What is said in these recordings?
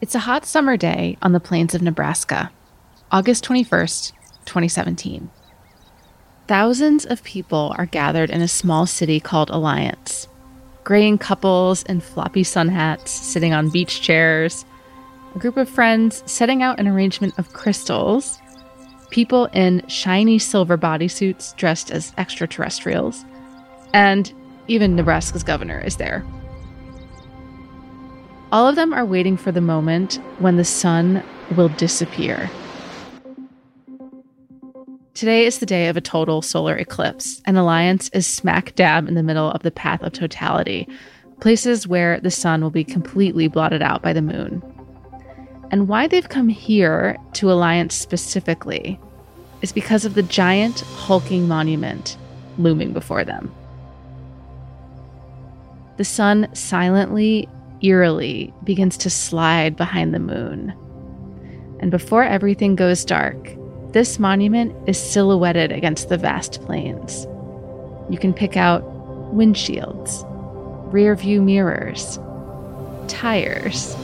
It's a hot summer day on the plains of Nebraska, August 21st, 2017. Thousands of people are gathered in a small city called Alliance. Graying couples in floppy sun hats sitting on beach chairs, a group of friends setting out an arrangement of crystals, people in shiny silver bodysuits dressed as extraterrestrials, and even Nebraska's governor is there. All of them are waiting for the moment when the sun will disappear. Today is the day of a total solar eclipse, and Alliance is smack dab in the middle of the path of totality, places where the sun will be completely blotted out by the moon. And why they've come here to Alliance specifically is because of the giant hulking monument looming before them. The sun silently eerily begins to slide behind the moon. And before everything goes dark, this monument is silhouetted against the vast plains. You can pick out windshields, rear view mirrors, tires.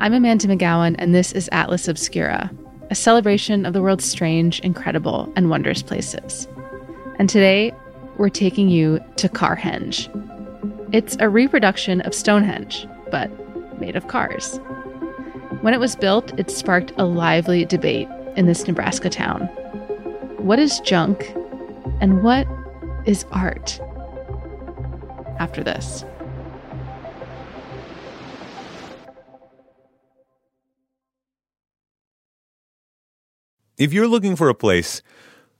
I'm Amanda McGowan, and this is Atlas Obscura, a celebration of the world's strange, incredible, and wondrous places. And today, we're taking you to Carhenge. It's a reproduction of Stonehenge, but made of cars. When it was built, it sparked a lively debate in this Nebraska town. What is junk and what is art? After this. If you're looking for a place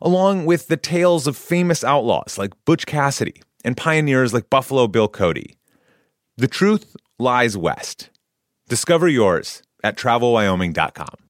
along with the tales of famous outlaws like Butch Cassidy and pioneers like Buffalo Bill Cody. The truth lies west. Discover yours at travelwyoming.com.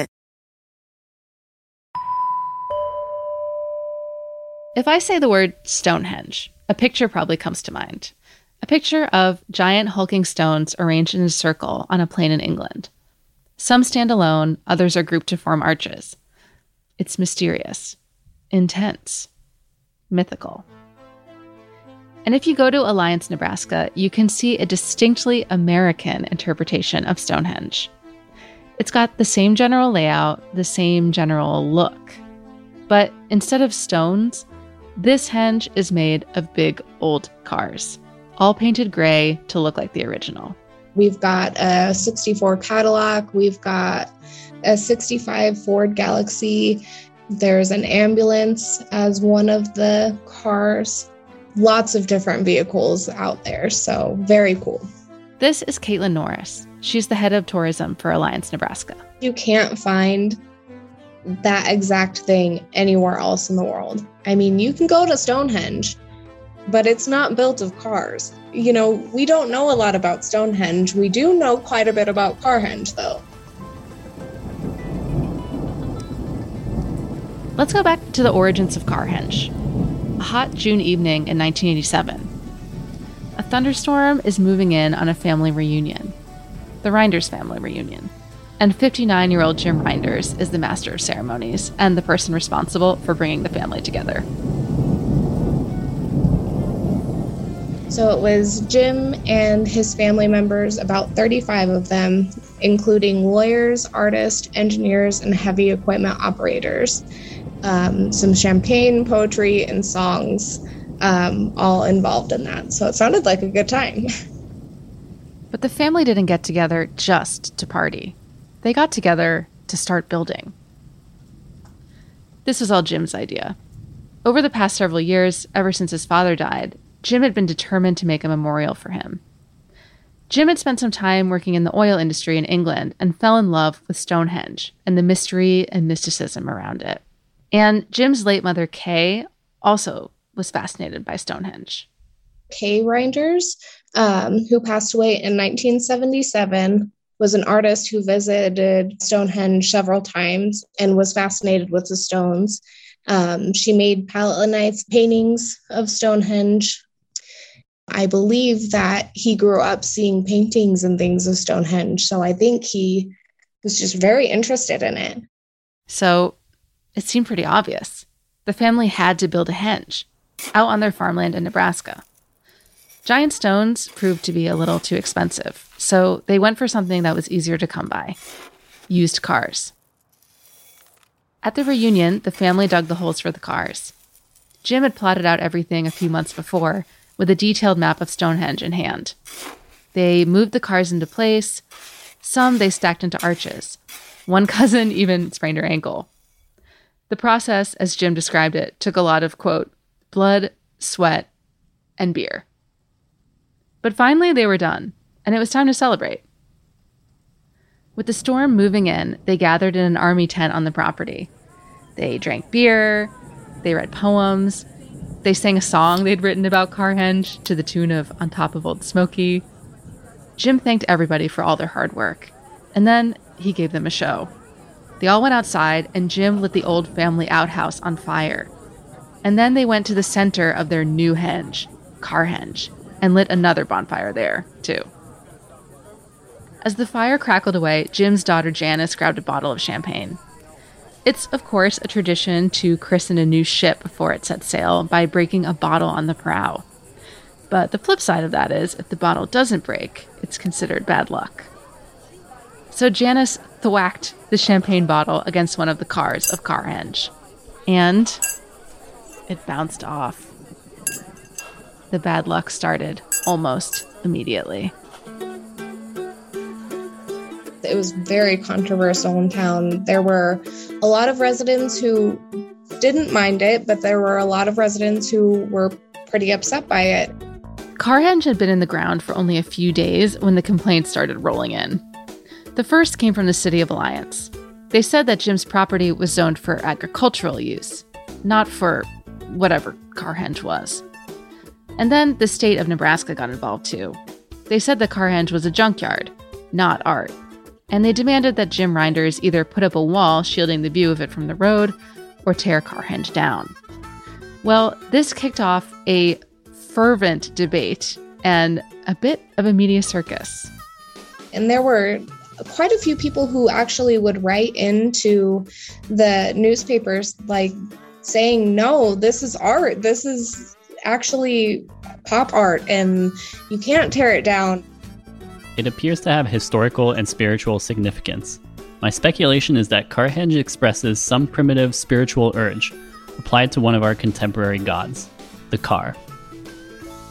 If I say the word Stonehenge, a picture probably comes to mind. A picture of giant hulking stones arranged in a circle on a plain in England. Some stand alone, others are grouped to form arches. It's mysterious, intense, mythical. And if you go to Alliance, Nebraska, you can see a distinctly American interpretation of Stonehenge. It's got the same general layout, the same general look. But instead of stones, this henge is made of big old cars, all painted gray to look like the original. We've got a 64 Cadillac, we've got a 65 Ford Galaxie, there's an ambulance as one of the cars. Lots of different vehicles out there, so very cool. This is Caitlin Norris. She's the head of tourism for Alliance Nebraska. You can't find that exact thing anywhere else in the world. I mean, you can go to Stonehenge, but it's not built of cars. You know, we don't know a lot about Stonehenge. We do know quite a bit about Carhenge, though. Let's go back to the origins of Carhenge. A hot June evening in 1987. A thunderstorm is moving in on a family reunion, the Reinders family reunion. And 59 year old Jim Reinders is the master of ceremonies and the person responsible for bringing the family together. So it was Jim and his family members, about 35 of them, including lawyers, artists, engineers, and heavy equipment operators. Um, some champagne, poetry, and songs um, all involved in that. So it sounded like a good time. But the family didn't get together just to party. They got together to start building. This was all Jim's idea. Over the past several years, ever since his father died, Jim had been determined to make a memorial for him. Jim had spent some time working in the oil industry in England and fell in love with Stonehenge and the mystery and mysticism around it. And Jim's late mother, Kay, also was fascinated by Stonehenge. Kay Reinders, um, who passed away in 1977, was an artist who visited Stonehenge several times and was fascinated with the stones. Um, she made palette knife paintings of Stonehenge. I believe that he grew up seeing paintings and things of Stonehenge. So I think he was just very interested in it. So it seemed pretty obvious. The family had to build a henge out on their farmland in Nebraska. Giant stones proved to be a little too expensive, so they went for something that was easier to come by used cars. At the reunion, the family dug the holes for the cars. Jim had plotted out everything a few months before with a detailed map of Stonehenge in hand. They moved the cars into place. Some they stacked into arches. One cousin even sprained her ankle. The process, as Jim described it, took a lot of, quote, blood, sweat, and beer. But finally, they were done, and it was time to celebrate. With the storm moving in, they gathered in an army tent on the property. They drank beer, they read poems, they sang a song they'd written about Carhenge to the tune of On Top of Old Smoky. Jim thanked everybody for all their hard work, and then he gave them a show. They all went outside, and Jim lit the old family outhouse on fire. And then they went to the center of their new henge, Carhenge, and lit another bonfire there, too. As the fire crackled away, Jim's daughter Janice grabbed a bottle of champagne. It's, of course, a tradition to christen a new ship before it sets sail by breaking a bottle on the prow. But the flip side of that is, if the bottle doesn't break, it's considered bad luck. So Janice thwacked the champagne bottle against one of the cars of Carhenge, and it bounced off. The bad luck started almost immediately it was very controversial in town. There were a lot of residents who didn't mind it, but there were a lot of residents who were pretty upset by it. Carhenge had been in the ground for only a few days when the complaints started rolling in. The first came from the City of Alliance. They said that Jim's property was zoned for agricultural use, not for whatever Carhenge was. And then the state of Nebraska got involved too. They said the Carhenge was a junkyard, not art and they demanded that Jim Reinders either put up a wall shielding the view of it from the road or tear Carhenge down. Well, this kicked off a fervent debate and a bit of a media circus. And there were quite a few people who actually would write into the newspapers, like saying, no, this is art. This is actually pop art, and you can't tear it down. It appears to have historical and spiritual significance. My speculation is that Carhenge expresses some primitive spiritual urge applied to one of our contemporary gods, the Car.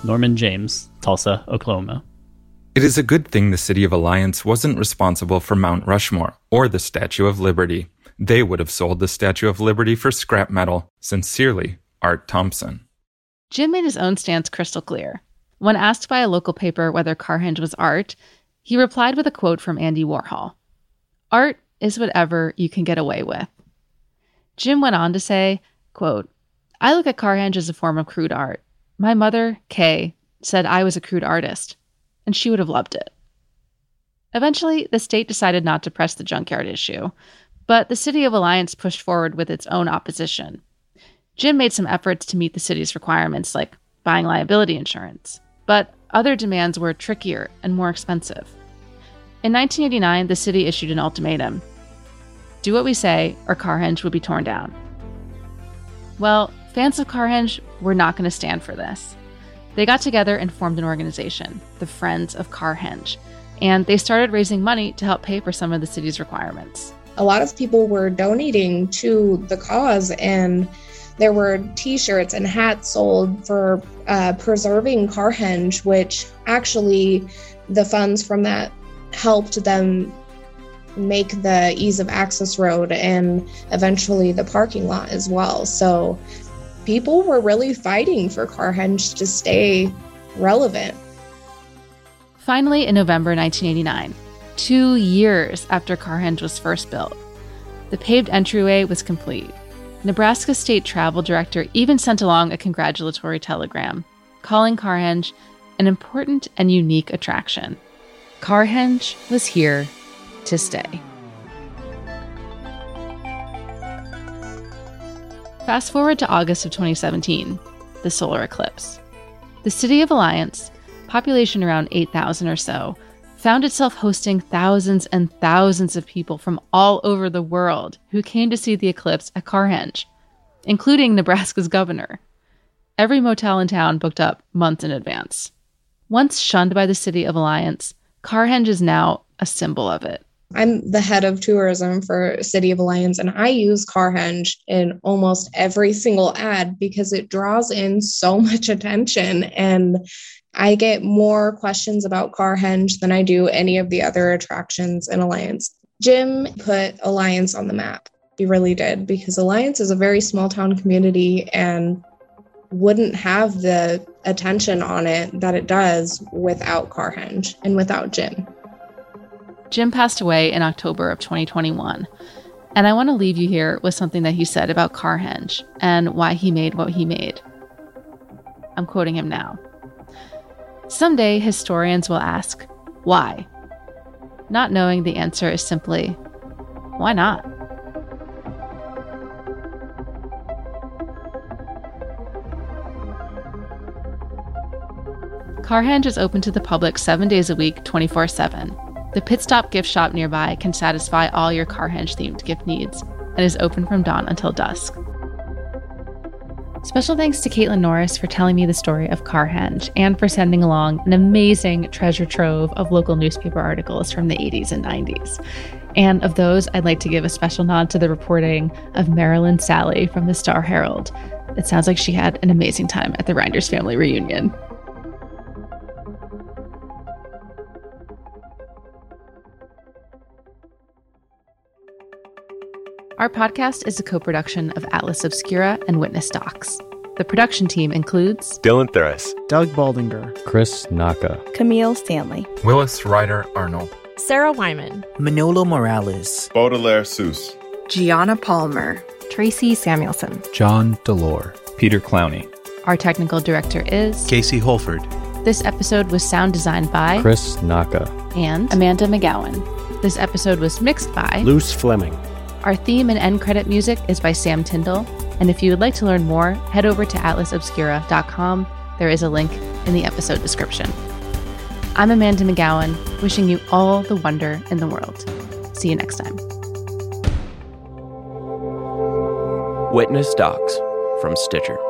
Norman James, Tulsa, Oklahoma. It is a good thing the City of Alliance wasn't responsible for Mount Rushmore or the Statue of Liberty. They would have sold the Statue of Liberty for scrap metal. Sincerely, Art Thompson. Jim made his own stance crystal clear. When asked by a local paper whether Carhenge was art, he replied with a quote from Andy Warhol Art is whatever you can get away with. Jim went on to say, quote, I look at Carhenge as a form of crude art. My mother, Kay, said I was a crude artist, and she would have loved it. Eventually, the state decided not to press the junkyard issue, but the city of Alliance pushed forward with its own opposition. Jim made some efforts to meet the city's requirements, like buying liability insurance but other demands were trickier and more expensive. In 1989, the city issued an ultimatum do what we say, or Carhenge would be torn down. Well, fans of Carhenge were not going to stand for this. They got together and formed an organization, the Friends of Carhenge, and they started raising money to help pay for some of the city's requirements. A lot of people were donating to the cause, and there were t-shirts and hats sold for uh, preserving Carhenge, which actually the funds from that helped them make the ease of access road and eventually the parking lot as well. So people were really fighting for Carhenge to stay relevant. Finally, in November 1989, two years after Carhenge was first built, the paved entryway was complete. Nebraska State Travel Director even sent along a congratulatory telegram, calling Carhenge an important and unique attraction. Carhenge was here to stay. Fast forward to August of 2017, the solar eclipse. The city of Alliance, population around 8,000 or so, found itself hosting thousands and thousands of people from all over the world who came to see the eclipse at Carhenge, including Nebraska's governor. Every motel in town booked up months in advance. Once shunned by the city of Alliance, Carhenge is now a symbol of it. I'm the head of tourism for City of Alliance, and I use Carhenge in almost every single ad because it draws in so much attention. And I get more questions about Carhenge than I do any of the other attractions in Alliance. Jim put Alliance on the map. He really did because Alliance is a very small town community and wouldn't have the attention on it that it does without Carhenge and without Jim. Jim passed away in October of 2021. And I want to leave you here with something that he said about Carhenge and why he made what he made. I'm quoting him now. Someday historians will ask, why? Not knowing the answer is simply, why not? Carhenge is open to the public seven days a week, 24 7. The Pit Stop gift shop nearby can satisfy all your Carhenge themed gift needs and is open from dawn until dusk. Special thanks to Caitlin Norris for telling me the story of Carhenge and for sending along an amazing treasure trove of local newspaper articles from the 80s and 90s. And of those, I'd like to give a special nod to the reporting of Marilyn Sally from the Star Herald. It sounds like she had an amazing time at the Reinders family reunion. Our podcast is a co production of Atlas Obscura and Witness Docs. The production team includes Dylan Thuras, Doug Baldinger, Chris Naka, Camille Stanley, Willis Ryder Arnold, Sarah Wyman, Manolo Morales, Baudelaire Ceus, Gianna Palmer, Tracy Samuelson, John Delore, Peter Clowney. Our technical director is Casey Holford. This episode was sound designed by Chris Naka and Amanda McGowan. This episode was mixed by Luz Fleming. Our theme and end credit music is by Sam Tindall. And if you would like to learn more, head over to atlasobscura.com. There is a link in the episode description. I'm Amanda McGowan, wishing you all the wonder in the world. See you next time. Witness Docs from Stitcher.